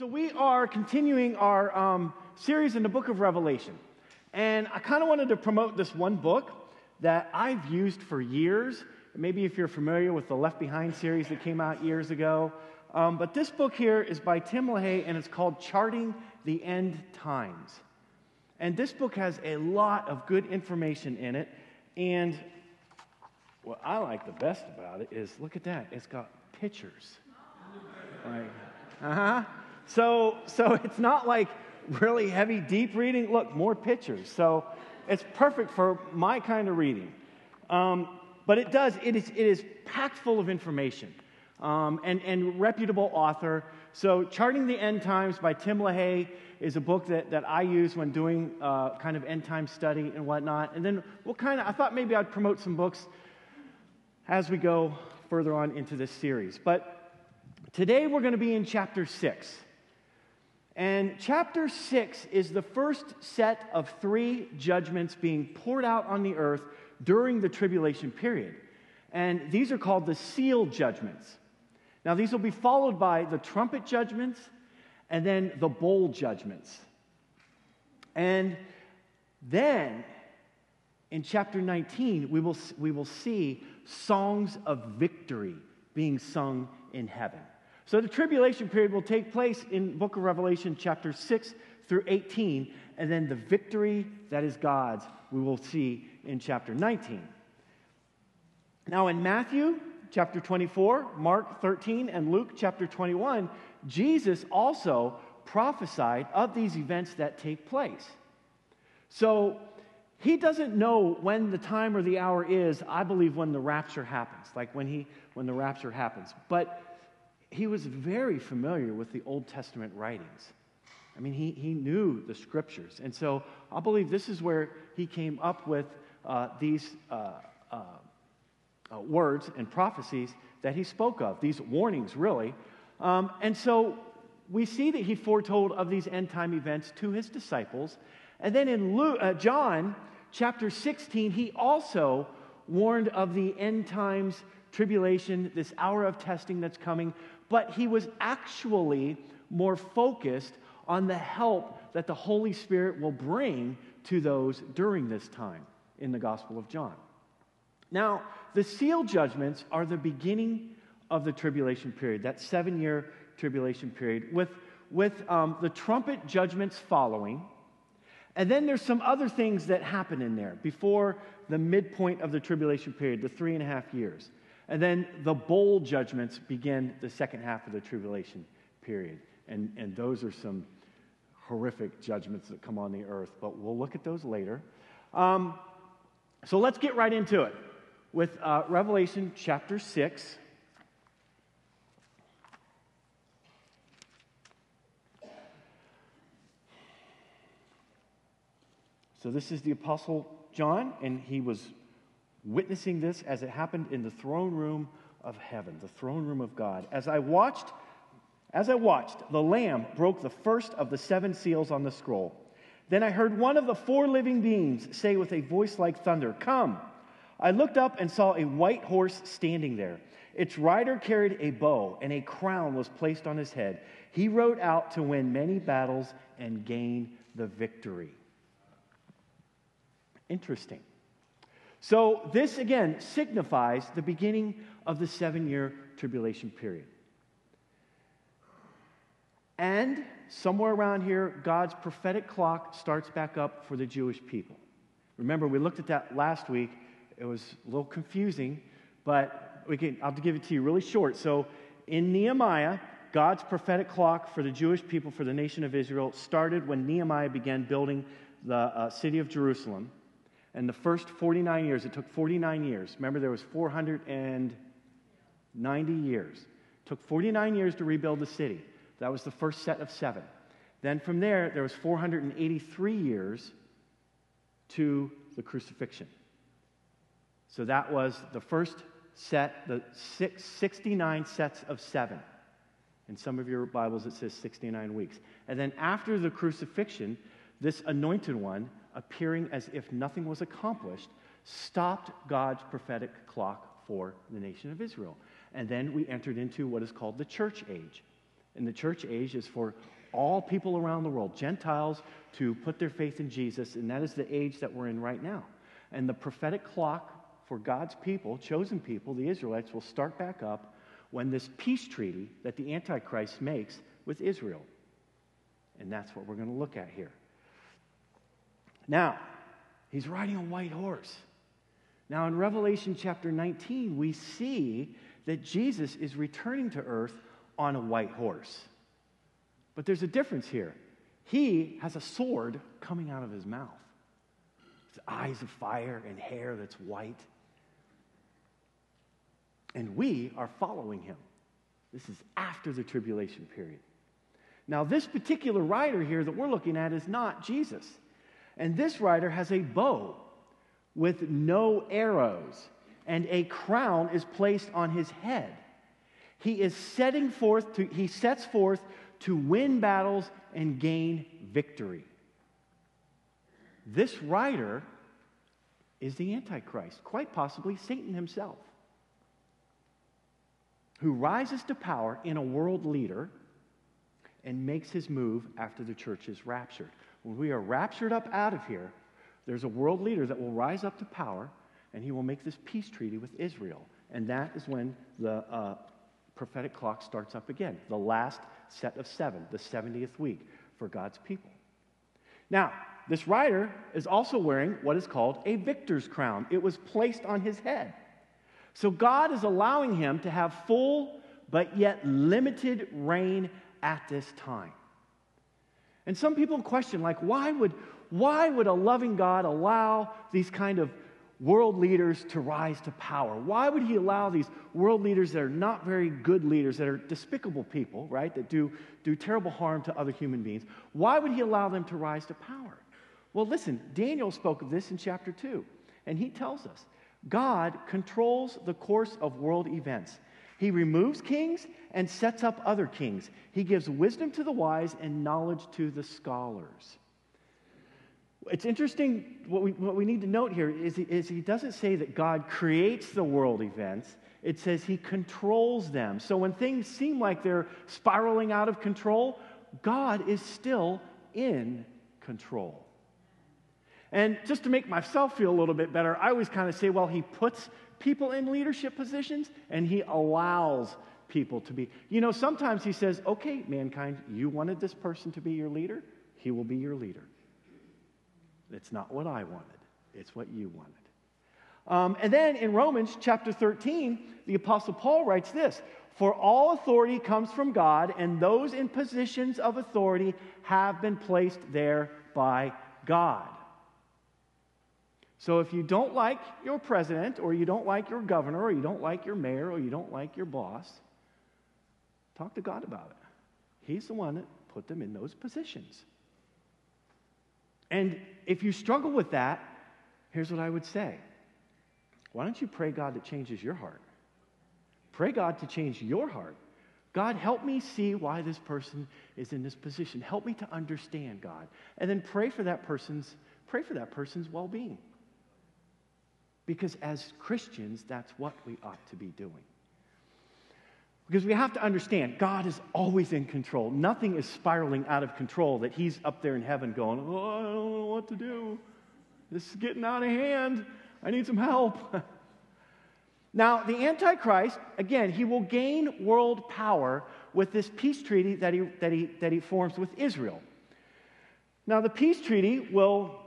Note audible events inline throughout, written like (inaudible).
So, we are continuing our um, series in the book of Revelation. And I kind of wanted to promote this one book that I've used for years. Maybe if you're familiar with the Left Behind series that came out years ago. Um, but this book here is by Tim LaHaye and it's called Charting the End Times. And this book has a lot of good information in it. And what I like the best about it is look at that, it's got pictures. Like, uh huh. So, so (laughs) it's not like really heavy, deep reading. Look, more pictures. So it's perfect for my kind of reading. Um, but it does, it is, it is packed full of information um, and, and reputable author. So, Charting the End Times by Tim LaHaye is a book that, that I use when doing uh, kind of end time study and whatnot. And then we'll kind of, I thought maybe I'd promote some books as we go further on into this series. But today we're going to be in chapter 6. And chapter 6 is the first set of three judgments being poured out on the earth during the tribulation period. And these are called the seal judgments. Now, these will be followed by the trumpet judgments and then the bowl judgments. And then in chapter 19, we will, we will see songs of victory being sung in heaven. So the tribulation period will take place in book of Revelation chapter 6 through 18, and then the victory that is God's we will see in chapter 19. Now in Matthew chapter 24, Mark 13, and Luke chapter 21, Jesus also prophesied of these events that take place. So he doesn't know when the time or the hour is, I believe, when the rapture happens, like when, he, when the rapture happens. But he was very familiar with the Old Testament writings. I mean, he, he knew the scriptures. And so I believe this is where he came up with uh, these uh, uh, uh, words and prophecies that he spoke of, these warnings, really. Um, and so we see that he foretold of these end time events to his disciples. And then in Luke, uh, John chapter 16, he also warned of the end times tribulation, this hour of testing that's coming, but he was actually more focused on the help that the Holy Spirit will bring to those during this time in the Gospel of John. Now, the seal judgments are the beginning of the tribulation period, that seven year tribulation period, with, with um, the trumpet judgments following. And then there's some other things that happen in there before the midpoint of the tribulation period, the three and a half years. And then the bowl judgments begin the second half of the tribulation period. And, and those are some horrific judgments that come on the earth, but we'll look at those later. Um, so let's get right into it with uh, Revelation chapter 6. So, this is the Apostle John, and he was witnessing this as it happened in the throne room of heaven, the throne room of God. As I watched, as I watched, the Lamb broke the first of the seven seals on the scroll. Then I heard one of the four living beings say with a voice like thunder, Come. I looked up and saw a white horse standing there. Its rider carried a bow, and a crown was placed on his head. He rode out to win many battles and gain the victory. Interesting. So, this again signifies the beginning of the seven year tribulation period. And somewhere around here, God's prophetic clock starts back up for the Jewish people. Remember, we looked at that last week it was a little confusing, but we can, I'll give it to you really short. So in Nehemiah, God's prophetic clock for the Jewish people, for the nation of Israel, started when Nehemiah began building the uh, city of Jerusalem. And the first 49 years, it took 49 years. Remember, there was 490 years. It took 49 years to rebuild the city. That was the first set of seven. Then from there, there was 483 years to the crucifixion. So that was the first set, the six, 69 sets of seven. In some of your Bibles, it says 69 weeks. And then after the crucifixion, this anointed one, appearing as if nothing was accomplished, stopped God's prophetic clock for the nation of Israel. And then we entered into what is called the church age. And the church age is for all people around the world, Gentiles, to put their faith in Jesus, and that is the age that we're in right now. And the prophetic clock for God's people, chosen people, the Israelites, will start back up when this peace treaty that the Antichrist makes with Israel. And that's what we're going to look at here. Now, he's riding a white horse. Now, in Revelation chapter 19, we see that Jesus is returning to earth on a white horse. But there's a difference here. He has a sword coming out of his mouth, his eyes of fire and hair that's white. And we are following him. This is after the tribulation period. Now, this particular rider here that we're looking at is not Jesus. And this rider has a bow with no arrows, and a crown is placed on his head. He is setting forth to, he sets forth to win battles and gain victory. This rider is the Antichrist, quite possibly Satan himself, who rises to power in a world leader and makes his move after the church is raptured. When we are raptured up out of here, there's a world leader that will rise up to power and he will make this peace treaty with Israel. And that is when the uh, prophetic clock starts up again, the last set of seven, the 70th week for God's people. Now, this rider is also wearing what is called a victor's crown. It was placed on his head. So God is allowing him to have full but yet limited reign at this time. And some people question, like, why would, why would a loving God allow these kind of world leaders to rise to power? Why would he allow these world leaders that are not very good leaders, that are despicable people, right, that do, do terrible harm to other human beings? Why would he allow them to rise to power? Well, listen, Daniel spoke of this in chapter 2, and he tells us God controls the course of world events. He removes kings and sets up other kings. He gives wisdom to the wise and knowledge to the scholars. It's interesting, what we, what we need to note here is, is he doesn't say that God creates the world events, it says he controls them. So when things seem like they're spiraling out of control, God is still in control. And just to make myself feel a little bit better, I always kind of say, well, he puts people in leadership positions and he allows people to be. You know, sometimes he says, okay, mankind, you wanted this person to be your leader, he will be your leader. It's not what I wanted, it's what you wanted. Um, and then in Romans chapter 13, the Apostle Paul writes this For all authority comes from God, and those in positions of authority have been placed there by God. So if you don't like your president, or you don't like your governor, or you don't like your mayor, or you don't like your boss, talk to God about it. He's the one that put them in those positions. And if you struggle with that, here's what I would say why don't you pray God that changes your heart? Pray God to change your heart. God, help me see why this person is in this position. Help me to understand, God. And then pray for that person's pray for that person's well-being. Because as Christians, that's what we ought to be doing. Because we have to understand, God is always in control. Nothing is spiraling out of control that He's up there in heaven going, Oh, I don't know what to do. This is getting out of hand. I need some help. (laughs) now, the Antichrist, again, he will gain world power with this peace treaty that he, that he, that he forms with Israel. Now, the peace treaty will,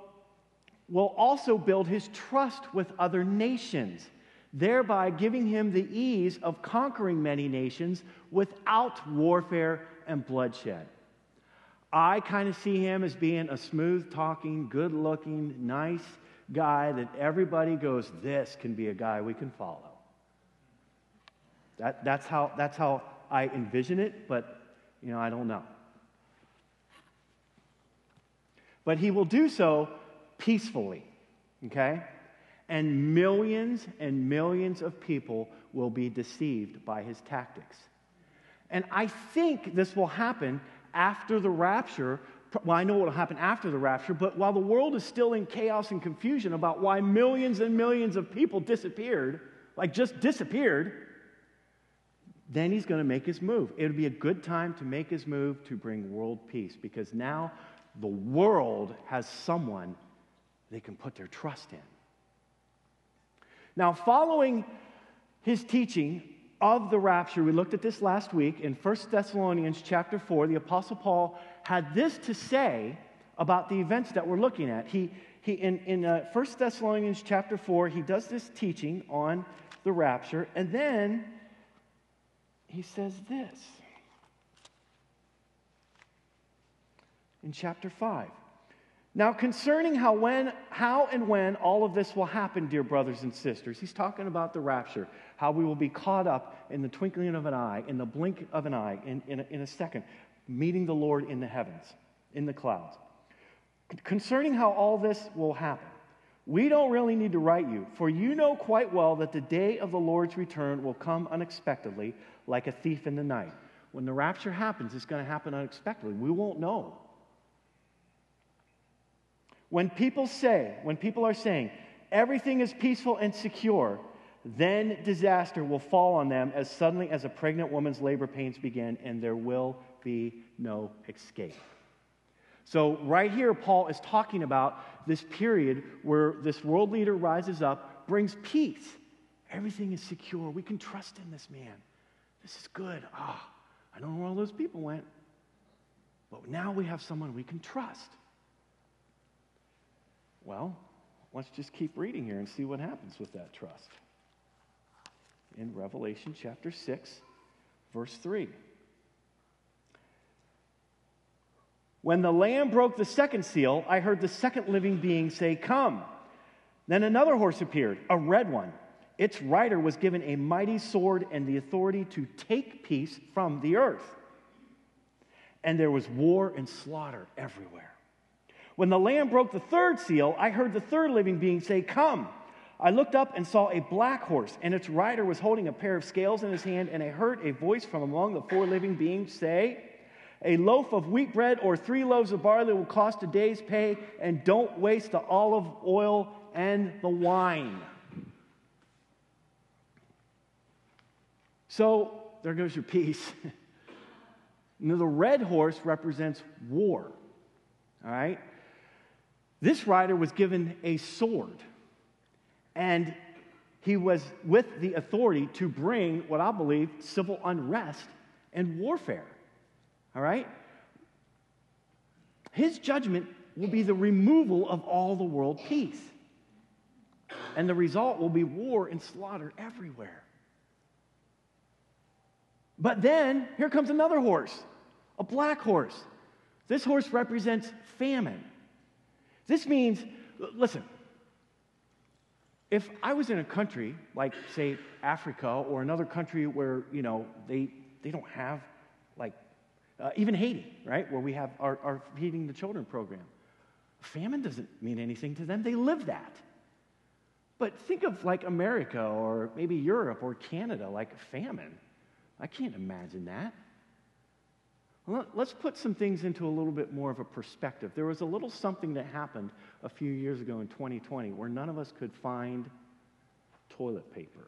will also build his trust with other nations thereby giving him the ease of conquering many nations without warfare and bloodshed. I kind of see him as being a smooth talking, good looking, nice guy that everybody goes, This can be a guy we can follow. That, that's, how, that's how I envision it, but you know, I don't know. But he will do so peacefully, okay? and millions and millions of people will be deceived by his tactics. And I think this will happen after the rapture. Well, I know what will happen after the rapture, but while the world is still in chaos and confusion about why millions and millions of people disappeared, like just disappeared, then he's going to make his move. It would be a good time to make his move to bring world peace because now the world has someone they can put their trust in. Now, following his teaching of the rapture, we looked at this last week in 1 Thessalonians chapter 4. The Apostle Paul had this to say about the events that we're looking at. He, he, in in uh, 1 Thessalonians chapter 4, he does this teaching on the rapture, and then he says this in chapter 5. Now, concerning how, when, how and when all of this will happen, dear brothers and sisters, he's talking about the rapture, how we will be caught up in the twinkling of an eye, in the blink of an eye, in, in, a, in a second, meeting the Lord in the heavens, in the clouds. Concerning how all this will happen, we don't really need to write you, for you know quite well that the day of the Lord's return will come unexpectedly, like a thief in the night. When the rapture happens, it's going to happen unexpectedly. We won't know. When people say, when people are saying, everything is peaceful and secure, then disaster will fall on them as suddenly as a pregnant woman's labor pains begin, and there will be no escape. So, right here, Paul is talking about this period where this world leader rises up, brings peace. Everything is secure. We can trust in this man. This is good. Ah, I don't know where all those people went. But now we have someone we can trust. Well, let's just keep reading here and see what happens with that trust. In Revelation chapter 6, verse 3. When the Lamb broke the second seal, I heard the second living being say, Come. Then another horse appeared, a red one. Its rider was given a mighty sword and the authority to take peace from the earth. And there was war and slaughter everywhere. When the Lamb broke the third seal, I heard the third living being say, Come. I looked up and saw a black horse, and its rider was holding a pair of scales in his hand, and I heard a voice from among the four living beings say, a loaf of wheat bread or three loaves of barley will cost a day's pay, and don't waste the olive oil and the wine. So there goes your peace. (laughs) now, the red horse represents war. All right? This rider was given a sword, and he was with the authority to bring what I believe civil unrest and warfare. All right? His judgment will be the removal of all the world peace. And the result will be war and slaughter everywhere. But then, here comes another horse, a black horse. This horse represents famine. This means, listen, if I was in a country like, say, Africa or another country where, you know, they, they don't have like uh, even Haiti, right, where we have our, our Feeding the Children program. Famine doesn't mean anything to them, they live that. But think of like America or maybe Europe or Canada, like famine. I can't imagine that. Let's put some things into a little bit more of a perspective. There was a little something that happened a few years ago in 2020 where none of us could find toilet paper.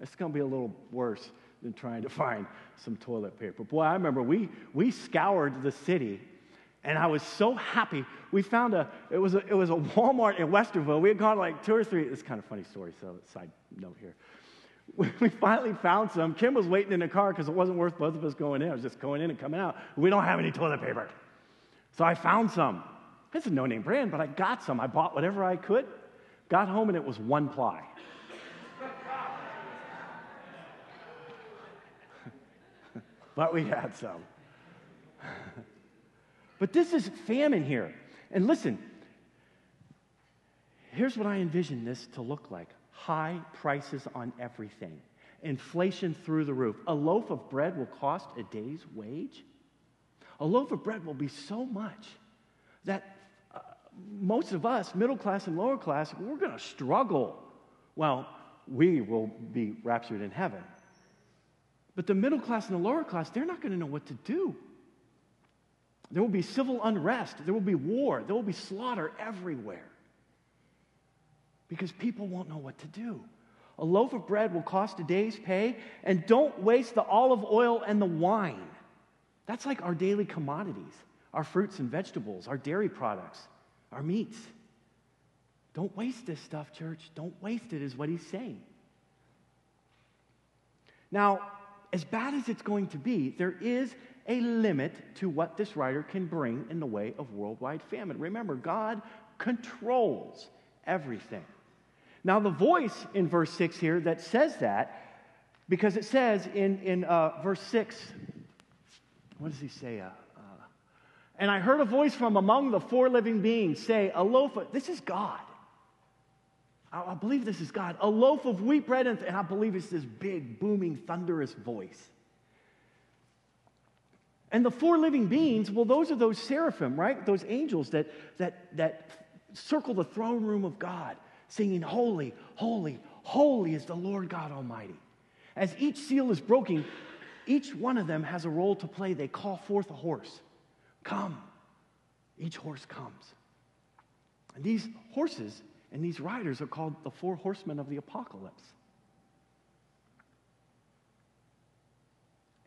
It's going to be a little worse than trying to find some toilet paper. Boy, I remember we, we scoured the city and I was so happy. We found a it was a it was a Walmart in Westerville. We had gone like two or three. It's kind of funny story. So side note here, (laughs) we, finally found some. Kim was waiting in the car because it wasn't worth both of us going in. I was just going in and coming out. We don't have any toilet paper, so I found some. It's a no-name brand, but I got some. I bought whatever I could. Got home and it was one ply. (laughs) but we had some. (laughs) but this is famine here. And listen, here's what I envision this to look like high prices on everything, inflation through the roof. A loaf of bread will cost a day's wage. A loaf of bread will be so much that uh, most of us, middle class and lower class, we're going to struggle. Well, we will be raptured in heaven. But the middle class and the lower class, they're not going to know what to do. There will be civil unrest, there will be war, there will be slaughter everywhere because people won't know what to do. A loaf of bread will cost a day's pay, and don't waste the olive oil and the wine. That's like our daily commodities, our fruits and vegetables, our dairy products, our meats. Don't waste this stuff, church. Don't waste it, is what he's saying. Now, as bad as it's going to be, there is a limit to what this rider can bring in the way of worldwide famine. Remember, God controls everything. Now, the voice in verse 6 here that says that, because it says in, in uh, verse 6, what does he say? Uh, uh, and I heard a voice from among the four living beings say, A loaf of, this is God. I, I believe this is God. A loaf of wheat bread, and, and I believe it's this big, booming, thunderous voice. And the four living beings, well, those are those seraphim, right? Those angels that, that, that circle the throne room of God, singing, Holy, holy, holy is the Lord God Almighty. As each seal is broken, each one of them has a role to play. They call forth a horse. Come. Each horse comes. And these horses and these riders are called the four horsemen of the apocalypse.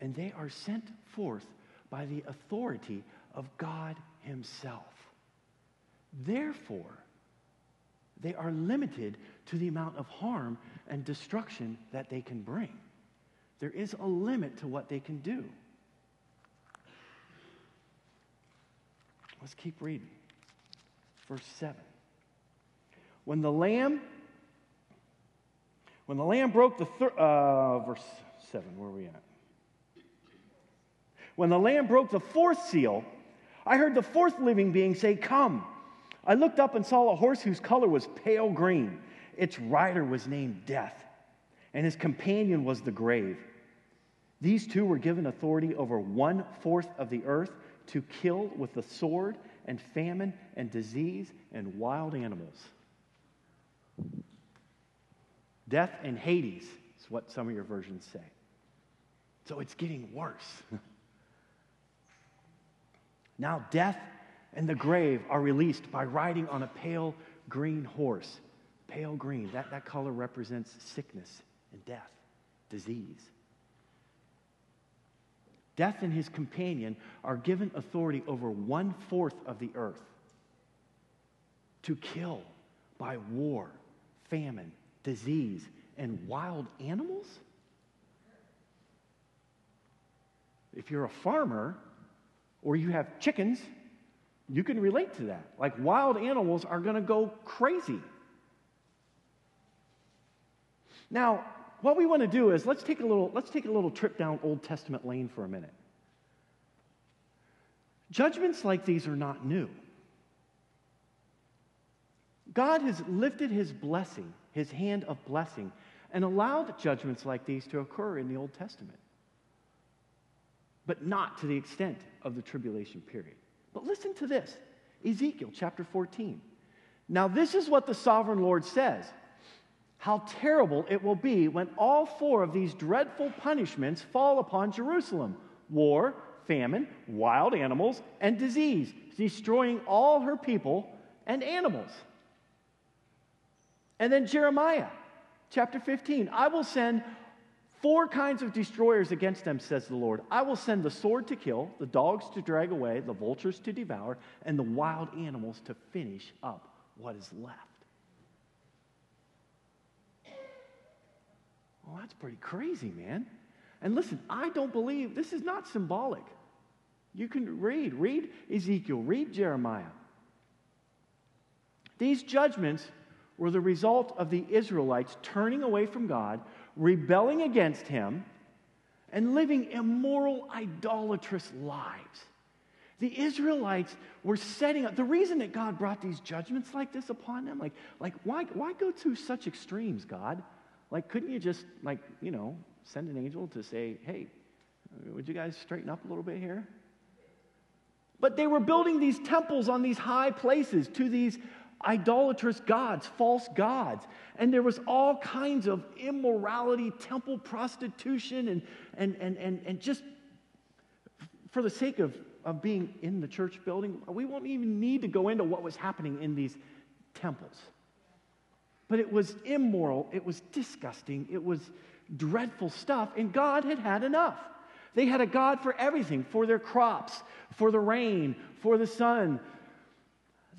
And they are sent forth by the authority of God Himself. Therefore, they are limited to the amount of harm and destruction that they can bring. There is a limit to what they can do. Let's keep reading. Verse 7. When the lamb when the lamb broke the uh, verse 7, where are we at? When the lamb broke the fourth seal, I heard the fourth living being say, Come. I looked up and saw a horse whose color was pale green. Its rider was named Death, and his companion was the grave. These two were given authority over one fourth of the earth to kill with the sword and famine and disease and wild animals. Death and Hades is what some of your versions say. So it's getting worse. (laughs) now, death and the grave are released by riding on a pale green horse. Pale green, that, that color represents sickness and death, disease. Death and his companion are given authority over one fourth of the earth to kill by war, famine, disease, and wild animals? If you're a farmer or you have chickens, you can relate to that. Like wild animals are going to go crazy. Now, what we want to do is let's take a little let's take a little trip down Old Testament lane for a minute. Judgments like these are not new. God has lifted his blessing, his hand of blessing, and allowed judgments like these to occur in the Old Testament. But not to the extent of the tribulation period. But listen to this Ezekiel chapter 14. Now, this is what the sovereign Lord says How terrible it will be when all four of these dreadful punishments fall upon Jerusalem war, famine, wild animals, and disease, destroying all her people and animals. And then Jeremiah chapter 15 I will send four kinds of destroyers against them, says the Lord. I will send the sword to kill, the dogs to drag away, the vultures to devour, and the wild animals to finish up what is left. Well, that's pretty crazy, man. And listen, I don't believe this is not symbolic. You can read, read Ezekiel, read Jeremiah. These judgments were the result of the Israelites turning away from God, rebelling against Him, and living immoral, idolatrous lives. The Israelites were setting up, the reason that God brought these judgments like this upon them, like, like why, why go to such extremes, God? Like, couldn't you just, like, you know, send an angel to say, hey, would you guys straighten up a little bit here? But they were building these temples on these high places to these idolatrous gods, false gods. And there was all kinds of immorality, temple prostitution, and, and, and, and, and just for the sake of, of being in the church building, we won't even need to go into what was happening in these temples. but it was immoral, it was disgusting, it was dreadful stuff, and God had had enough. They had a God for everything for their crops, for the rain, for the sun.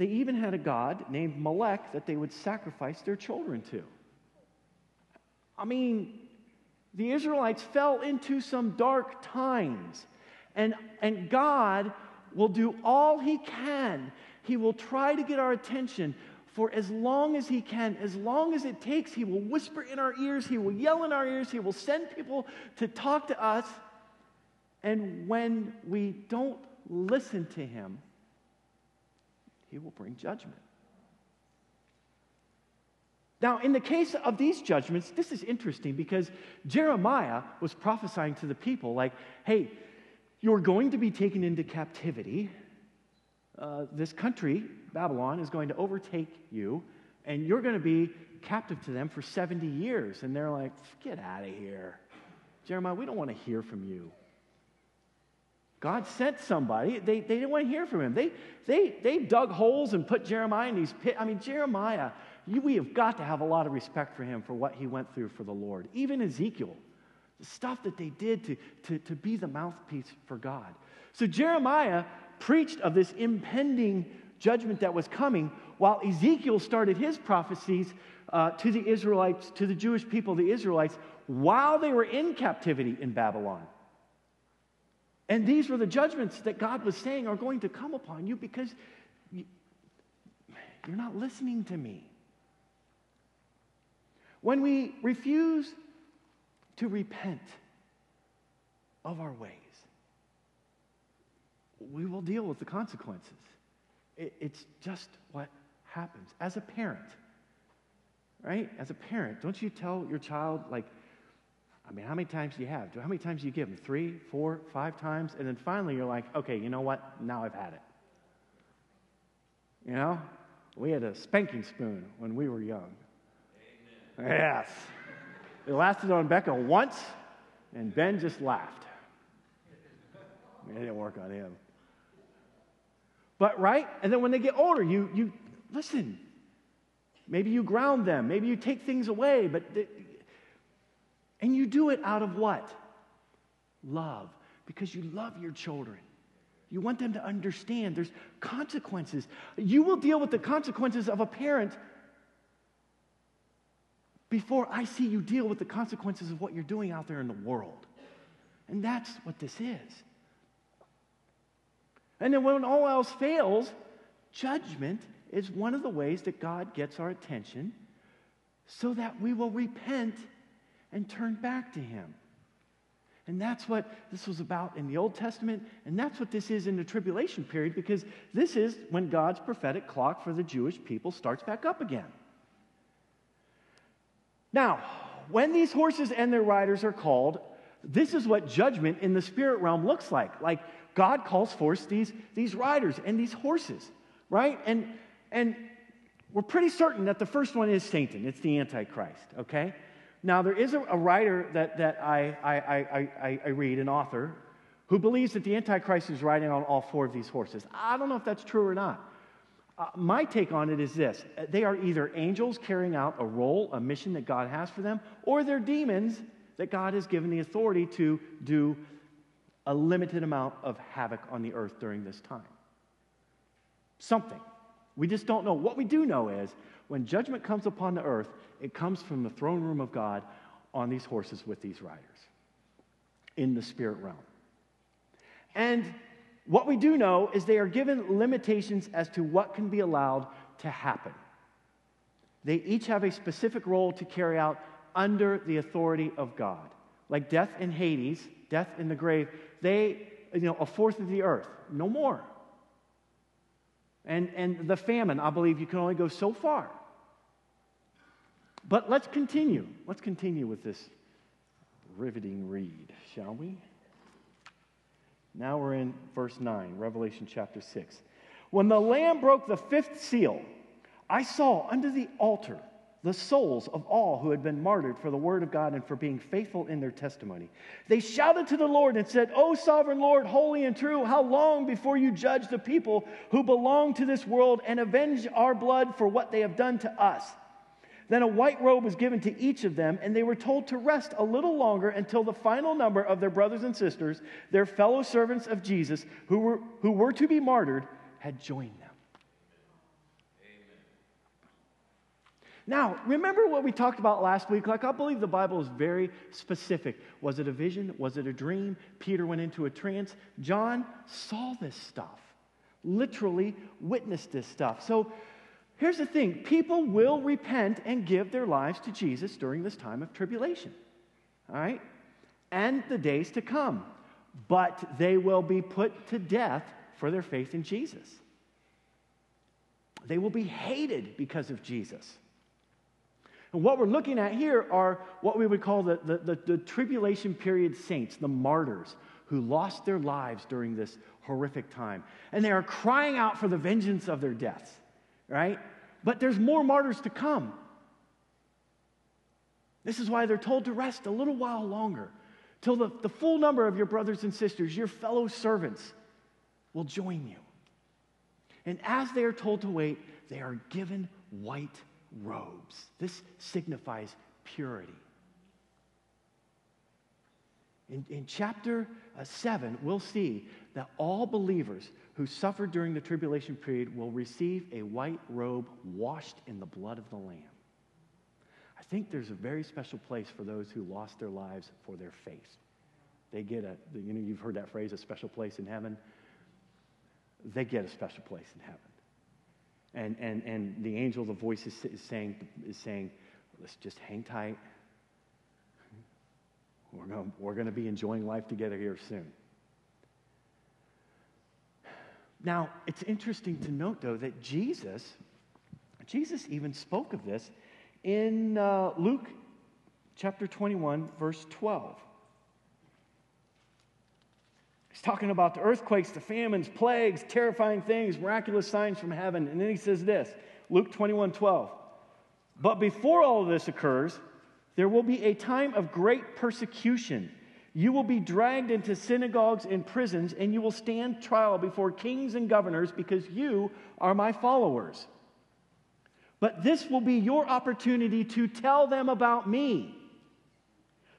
They even had a God named Molech that they would sacrifice their children to. I mean, the Israelites fell into some dark times, and, and God will do all He can. He will try to get our attention for as long as He can, as long as it takes. He will whisper in our ears, He will yell in our ears, He will send people to talk to us. And when we don't listen to him, he will bring judgment. Now, in the case of these judgments, this is interesting because Jeremiah was prophesying to the people, like, hey, you're going to be taken into captivity. Uh, this country, Babylon, is going to overtake you, and you're going to be captive to them for 70 years. And they're like, get out of here. Jeremiah, we don't want to hear from you. God sent somebody. They, they didn't want to hear from him. They, they, they dug holes and put Jeremiah in these pits. I mean, Jeremiah, you, we have got to have a lot of respect for him for what he went through for the Lord. Even Ezekiel, the stuff that they did to, to, to be the mouthpiece for God. So Jeremiah preached of this impending judgment that was coming, while Ezekiel started his prophecies uh, to the Israelites, to the Jewish people, the Israelites, while they were in captivity in Babylon. And these were the judgments that God was saying are going to come upon you because you, you're not listening to me. When we refuse to repent of our ways, we will deal with the consequences. It's just what happens. As a parent, right? As a parent, don't you tell your child, like, I mean, how many times do you have? How many times do you give them? Three, four, five times? And then finally you're like, okay, you know what? Now I've had it. You know? We had a spanking spoon when we were young. Amen. Yes. It lasted on Becca once, and Ben just laughed. It didn't work on him. But, right? And then when they get older, you, you listen. Maybe you ground them. Maybe you take things away, but and you do it out of what? Love, because you love your children. You want them to understand there's consequences. You will deal with the consequences of a parent before I see you deal with the consequences of what you're doing out there in the world. And that's what this is. And then when all else fails, judgment is one of the ways that God gets our attention so that we will repent and turn back to Him. And that's what this was about in the Old Testament, and that's what this is in the tribulation period, because this is when God's prophetic clock for the Jewish people starts back up again. Now, when these horses and their riders are called, this is what judgment in the spirit realm looks like. Like God calls forth these, these riders and these horses, right? And, and we're pretty certain that the first one is Satan, it's the Antichrist, okay? Now, there is a, a writer that, that I, I, I, I, read, an author, who believes that the Antichrist is riding on all four of these horses. I don't know if that's true or not. Uh, my take on it is this they are either angels carrying out a role, a mission that God has for them, or they're demons that God has given the authority to do a limited amount of havoc on the earth during this time. Something. We just don't know. What we do know is when judgment comes upon the earth, it comes from the throne room of God on these horses with these riders in the spirit realm. And what we do know is they are given limitations as to what can be allowed to happen. They each have a specific role to carry out under the authority of God. Like death in Hades, death in the grave, they, you know, a fourth of the earth, no more. And, and the famine, I believe you can only go so far. But let's continue. Let's continue with this riveting read, shall we? Now we're in verse 9, Revelation chapter 6. When the Lamb broke the fifth seal, I saw under the altar the souls of all who had been martyred for the word of God and for being faithful in their testimony. They shouted to the Lord and said, O sovereign Lord, holy and true, how long before you judge the people who belong to this world and avenge our blood for what they have done to us? Then a white robe was given to each of them, and they were told to rest a little longer until the final number of their brothers and sisters, their fellow servants of Jesus, who were, who were to be martyred, had joined them. Now, remember what we talked about last week? Like, I believe the Bible is very specific. Was it a vision? Was it a dream? Peter went into a trance. John saw this stuff, literally witnessed this stuff. So, Here's the thing people will repent and give their lives to Jesus during this time of tribulation, all right? And the days to come. But they will be put to death for their faith in Jesus. They will be hated because of Jesus. And what we're looking at here are what we would call the, the, the, the tribulation period saints, the martyrs who lost their lives during this horrific time. And they are crying out for the vengeance of their deaths right? But there's more martyrs to come. This is why they're told to rest a little while longer till the, the full number of your brothers and sisters, your fellow servants, will join you. And as they are told to wait, they are given white robes. This signifies purity. In, in chapter uh, 7, we'll see that all believers who suffered during the tribulation period will receive a white robe washed in the blood of the Lamb. I think there's a very special place for those who lost their lives for their faith. They get a, you know, you've heard that phrase, a special place in heaven. They get a special place in heaven. And, and, and the angel, the voice is, is saying, is saying, let's just hang tight. We're going we're going to be enjoying life together here soon. Now, it's interesting to note, though, that Jesus, Jesus even spoke of this in uh, Luke chapter 21, verse 12. He's talking about the earthquakes, the famines, plagues, terrifying things, miraculous signs from heaven. And then he says this Luke 21, 12. But before all of this occurs, there will be a time of great persecution you will be dragged into synagogues and prisons, and you will stand trial before kings and governors because you are my followers. But this will be your opportunity to tell them about me.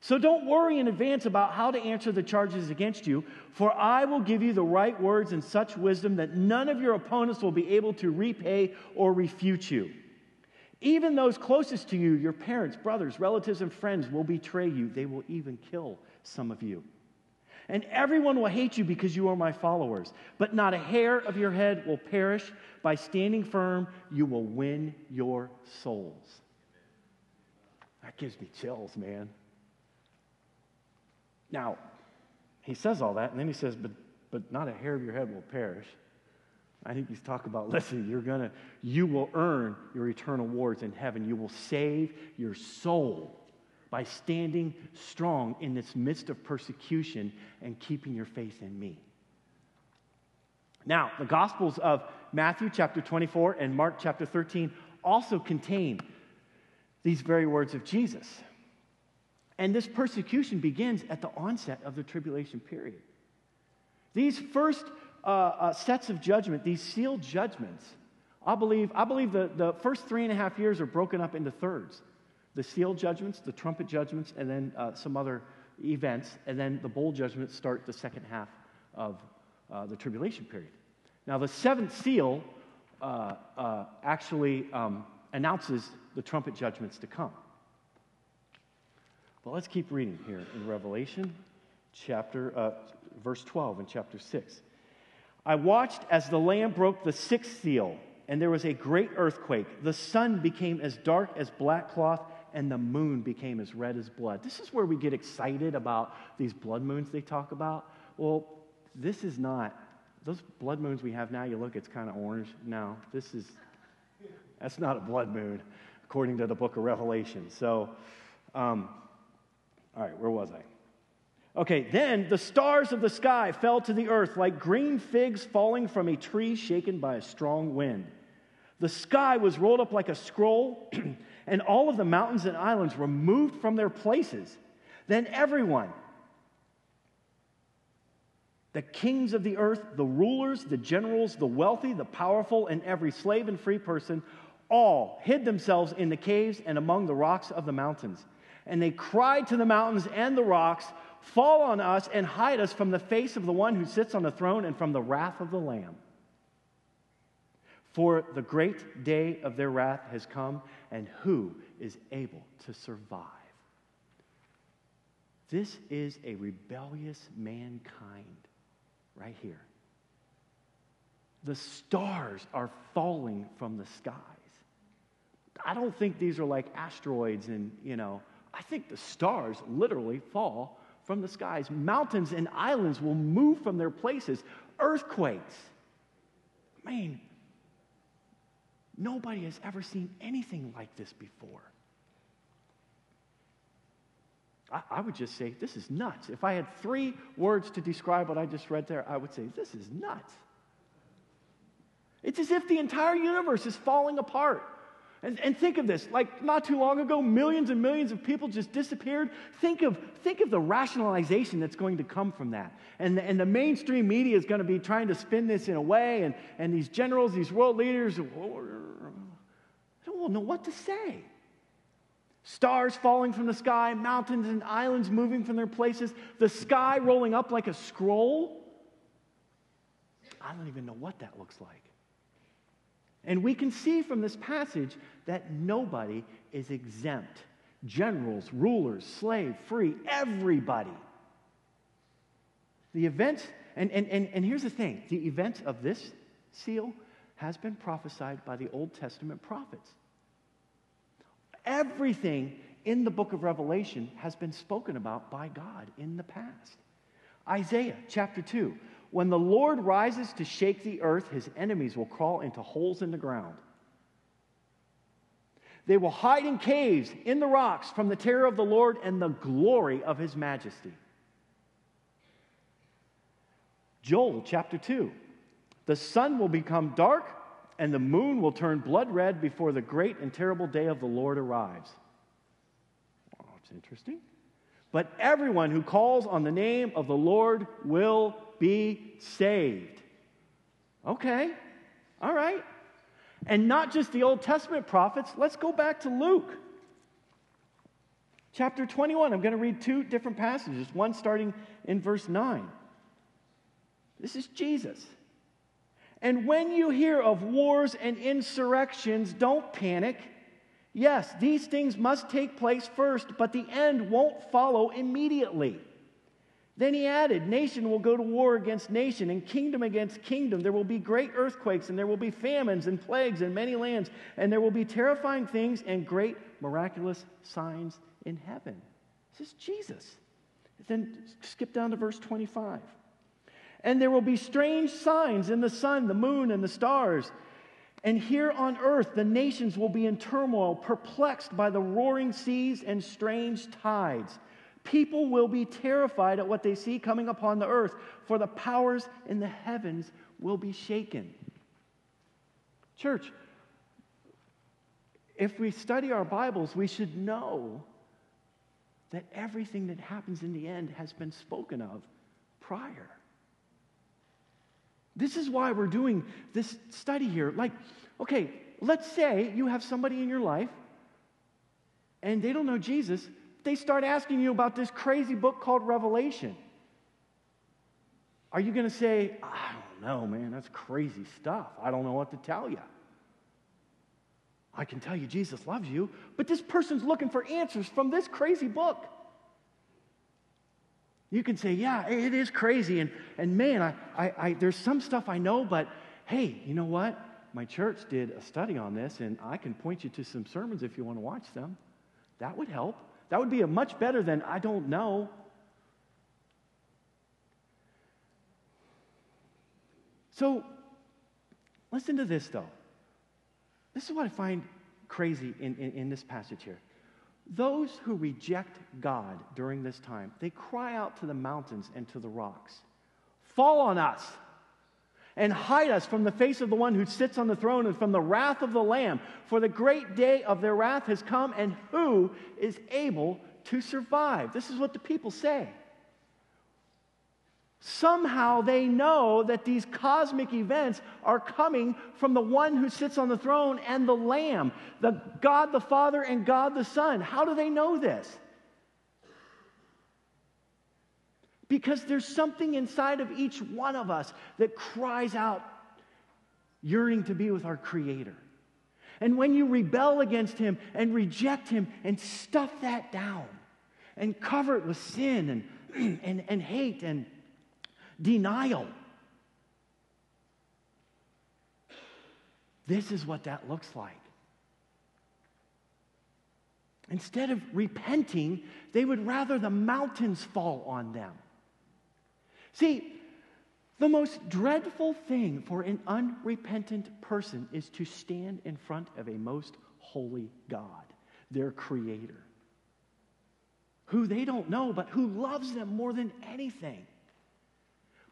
So don't worry in advance about how to answer the charges against you, for I will give you the right words and such wisdom that none of your opponents will be able to repay or refute you. Even those closest to you, your parents, brothers, relatives, and friends, will betray you. They will even kill some of you. And everyone will hate you because you are my followers. But not a hair of your head will perish. By standing firm, you will win your souls. That gives me chills, man. Now, he says all that, and then he says, but, but not a hair of your head will perish. I think he's talking about, (laughs) listen, you're gonna, you will earn your eternal rewards in heaven. You will save your soul by standing strong in this midst of persecution and keeping your faith in me. Now, the Gospels of Matthew chapter 24 and Mark chapter 13 also contain these very words of Jesus. And this persecution begins at the onset of the tribulation period. These first uh, uh, sets of judgment, these sealed judgments, I believe, I believe the, the first three and a half years are broken up into thirds the seal judgments, the trumpet judgments, and then uh, some other events, and then the bowl judgments start the second half of uh, the tribulation period. Now, the seventh seal uh, uh actually um, announces the trumpet judgments to come. But let's keep reading here in Revelation, chapter, uh, verse 12 in chapter 6. I watched as the Lamb broke the sixth seal, and there was a great earthquake. The sun became as dark as black cloth and the moon became as red as blood. This is where we get excited about these blood moons they talk about. Well, this is not, those blood moons we have now, you look, it's kind of orange. No, this is, that's not a blood moon, according to the book of Revelation. So, um, all right, where was I? Okay, then the stars of the sky fell to the earth like green figs falling from a tree shaken by a strong wind. The sky was rolled up like a scroll. (clears throat) and all of the mountains and islands were moved from their places. Then everyone, the kings of the earth, the rulers, the generals, the wealthy, the powerful, and every slave and free person, all hid themselves in the caves and among the rocks of the mountains. And they cried to the mountains and the rocks, Fall on us and hide us from the face of the one who sits on the throne and from the wrath of the Lamb. For the great day of their wrath has come, and who is able to survive? This is a rebellious mankind right here. The stars are falling from the skies. I don't think these are like asteroids and, you know, I think the stars literally fall from the skies. Mountains and islands will move from their places. Earthquakes. I mean, nobody has ever seen anything like this before. I, I, would just say, this is nuts. If I had three words to describe what I just read there, I would say, this is nuts. It's as if the entire universe is falling apart. And, and think of this like not too long ago, millions and millions of people just disappeared. Think of, think of the rationalization that's going to come from that. And, and the mainstream media is going to be trying to spin this in a way, and, and these generals, these world leaders, don't know what to say. Stars falling from the sky, mountains and islands moving from their places, the sky rolling up like a scroll. I don't even know what that looks like. And we can see from this passage that nobody is exempt generals, rulers, slave, free, everybody. The events, and, and, and, and here's the thing the events of this seal has been prophesied by the Old Testament prophets. Everything in the book of Revelation has been spoken about by God in the past. Isaiah chapter 2 when the Lord rises to shake the earth, his enemies will crawl into holes in the ground. They will hide in caves in the rocks from the terror of the Lord and the glory of his majesty. Joel chapter 2. The sun will become dark and the moon will turn blood red before the great and terrible day of the Lord arrives. Oh, it's interesting. But everyone who calls on the name of the Lord will be saved. Okay, all right. And not just the Old Testament prophets, let's go back to Luke. Chapter 21, I'm going to read two different passages, one starting in verse 9. This is Jesus. And when you hear of wars and insurrections, don't panic. Yes, these things must take place first, but the end won't follow immediately. Then he added, Nation will go to war against nation, and kingdom against kingdom. There will be great earthquakes, and there will be famines and plagues in many lands, and there will be terrifying things and great miraculous signs in heaven. This is Jesus. Then skip down to verse 25. And there will be strange signs in the sun, the moon, and the stars. And here on earth, the nations will be in turmoil, perplexed by the roaring seas and strange tides. People will be terrified at what they see coming upon the earth, for the powers in the heavens will be shaken. Church, if we study our Bibles, we should know that everything that happens in the end has been spoken of prior. This is why we're doing this study here. Like, okay, let's say you have somebody in your life and they don't know Jesus, they start asking you about this crazy book called Revelation. Are you going to say, I don't know, man, that's crazy stuff. I don't know what to tell you. I can tell you Jesus loves you, but this person's looking for answers from this crazy book. You can say, yeah, it is crazy. And, and man, I, I, I, there's some stuff I know, but hey, you know what? My church did a study on this, and I can point you to some sermons if you want to watch them. That would help. That would be a much better than I don't know. So, listen to this though. This is what I find crazy in, in, in, this passage here. Those who reject God during this time, they cry out to the mountains and to the rocks Fall on us and hide us from the face of the one who sits on the throne and from the wrath of the Lamb. For the great day of their wrath has come, and who is able to survive? This is what the people say. Somehow they know that these cosmic events are coming from the one who sits on the throne and the Lamb, the God the Father and God the Son. How do they know this? Because there's something inside of each one of us that cries out, yearning to be with our Creator. And when you rebel against Him and reject Him and stuff that down and cover it with sin and, (clears throat) and, and hate and denial. This is what that looks like. Instead of repenting, they would rather the mountains fall on them. See, the most dreadful thing for an unrepentant person is to stand in front of a most holy God, their creator, who they don't know, but who loves them more than anything.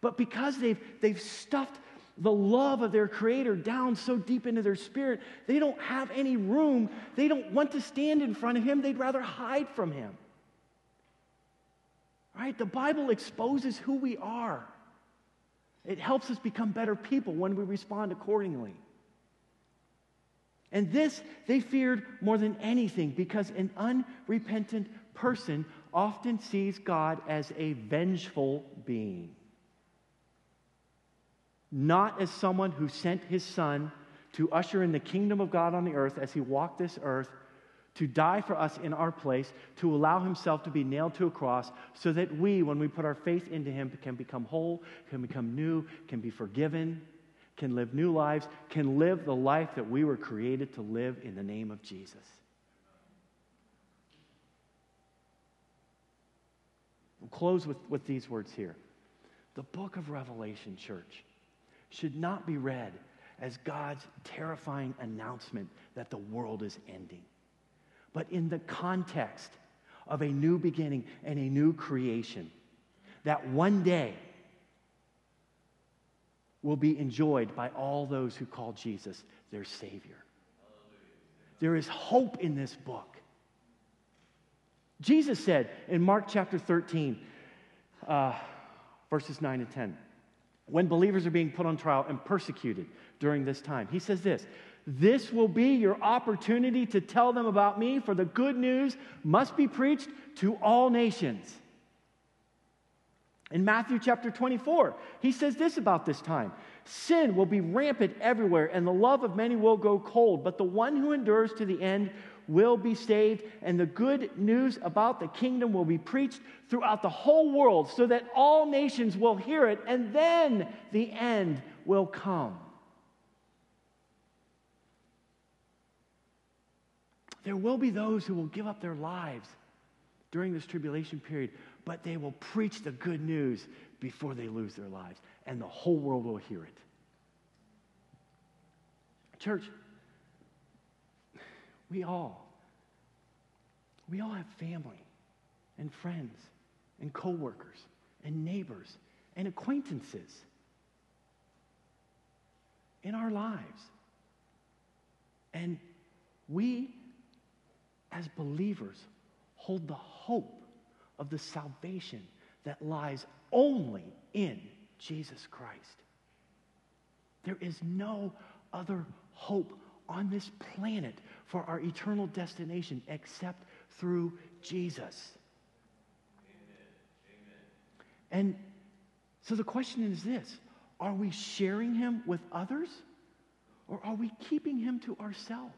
But because they've, they've stuffed the love of their Creator down so deep into their spirit, they don't have any room. They don't want to stand in front of Him, they'd rather hide from Him. Right? The Bible exposes who we are. It helps us become better people when we respond accordingly. And this they feared more than anything because an unrepentant person often sees God as a vengeful being not as someone who sent his son to usher in the kingdom of God on the earth as he walked this earth, to die for us in our place, to allow himself to be nailed to a cross, so that we, when we put our faith into him, can become whole, can become new, can be forgiven, can live new lives, can live the life that we were created to live in the name of Jesus. We'll close with, with these words here. The book of Revelation, church should not be read as God's terrifying announcement that the world is ending, but in the context of a new beginning and a new creation that one day will be enjoyed by all those who call Jesus their Savior. There is hope in this book. Jesus said in Mark chapter 13, uh, verses 9 and 10 when believers are being put on trial and persecuted during this time. He says this This will be your opportunity to tell them about me, for the good news must be preached to all nations. In Matthew chapter 24, he says this about this time Sin will be rampant everywhere, and the love of many will go cold, but the one who endures to the end will be saved, and the good news about the kingdom will be preached throughout the whole world so that all nations will hear it, and then the end will come. There will be those who will give up their lives during this tribulation period, but they will preach the good news before they lose their lives, and the whole world will hear it. Church, we all, we all have family and friends and coworkers and neighbors and acquaintances in our lives. And we, as believers, hold the hope of the salvation that lies only in Jesus Christ. There is no other hope on this planet for our eternal destination except through Jesus. And so the question is this Are we sharing him with others or are we keeping him to ourselves?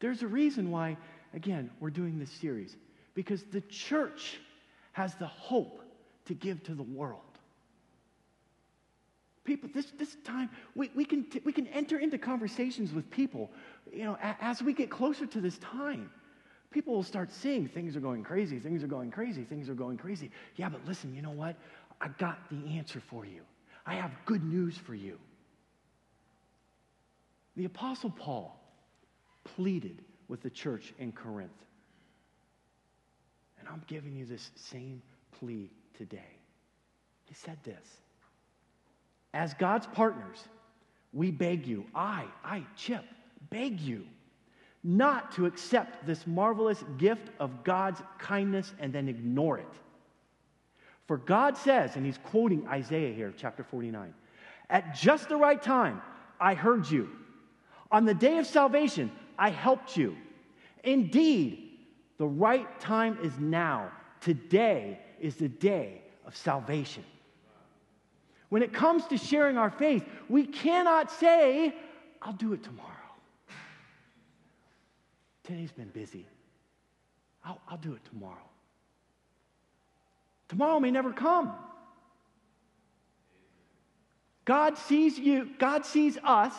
There's a reason why, again, we're doing this series because the church has the hope to give to the world. People, this, this time, we, we, can, t- we can enter into conversations with people, you know, a- as we get closer to this time. People will start seeing things are going crazy, things are going crazy, things are going crazy. Yeah, but listen, you know what? I got the answer for you. I have good news for you. The Apostle Paul pleaded with the church in Corinth. And I'm giving you this same plea today. He said this as God's partners, we beg you, I, I, Chip, beg you, not to accept this marvelous gift of God's kindness and then ignore it. For God says, and he's quoting Isaiah here, chapter 49, at just the right time, I heard you. On the day of salvation, I helped you. Indeed, the right time is now. Today is the day of salvation. When it comes to sharing our faith, we cannot say, I'll do it tomorrow. Today's been busy. I'll, I'll do it tomorrow. Tomorrow may never come. God sees you, God sees us,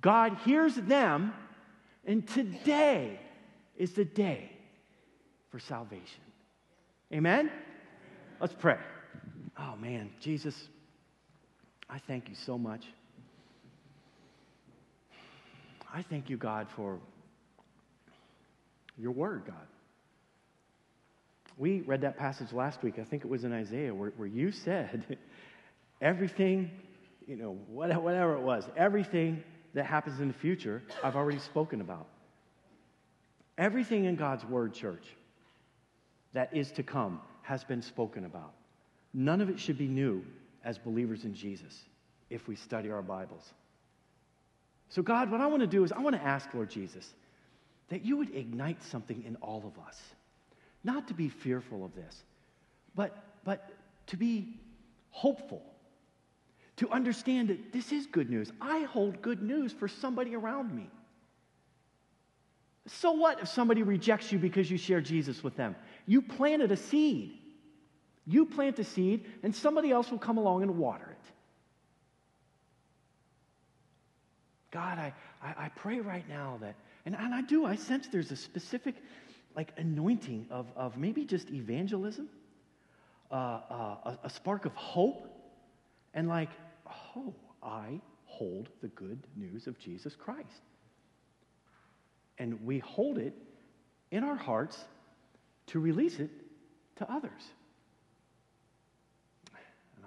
God hears them, and today is the day for salvation. Amen? Let's pray. Oh man, Jesus, I thank you so much. I thank you, God, for your word, God. We read that passage last week. I think it was in Isaiah where, where you said (laughs) everything, you know, whatever it was, everything that happens in the future, I've already spoken about. Everything in God's word, church, that is to come has been spoken about. None of it should be new as believers in Jesus if we study our Bibles. So, God, what I want to do is I want to ask, Lord Jesus, that you would ignite something in all of us. Not to be fearful of this, but, but to be hopeful, to understand that this is good news. I hold good news for somebody around me. So what if somebody rejects you because you share Jesus with them? You planted a seed. You plant a seed, and somebody else will come along and water it. God, I, I, I pray right now that and, and I do, I sense there's a specific like anointing of, of maybe just evangelism, uh, uh, a, a spark of hope, and like, oh, I hold the good news of Jesus Christ. And we hold it in our hearts to release it to others.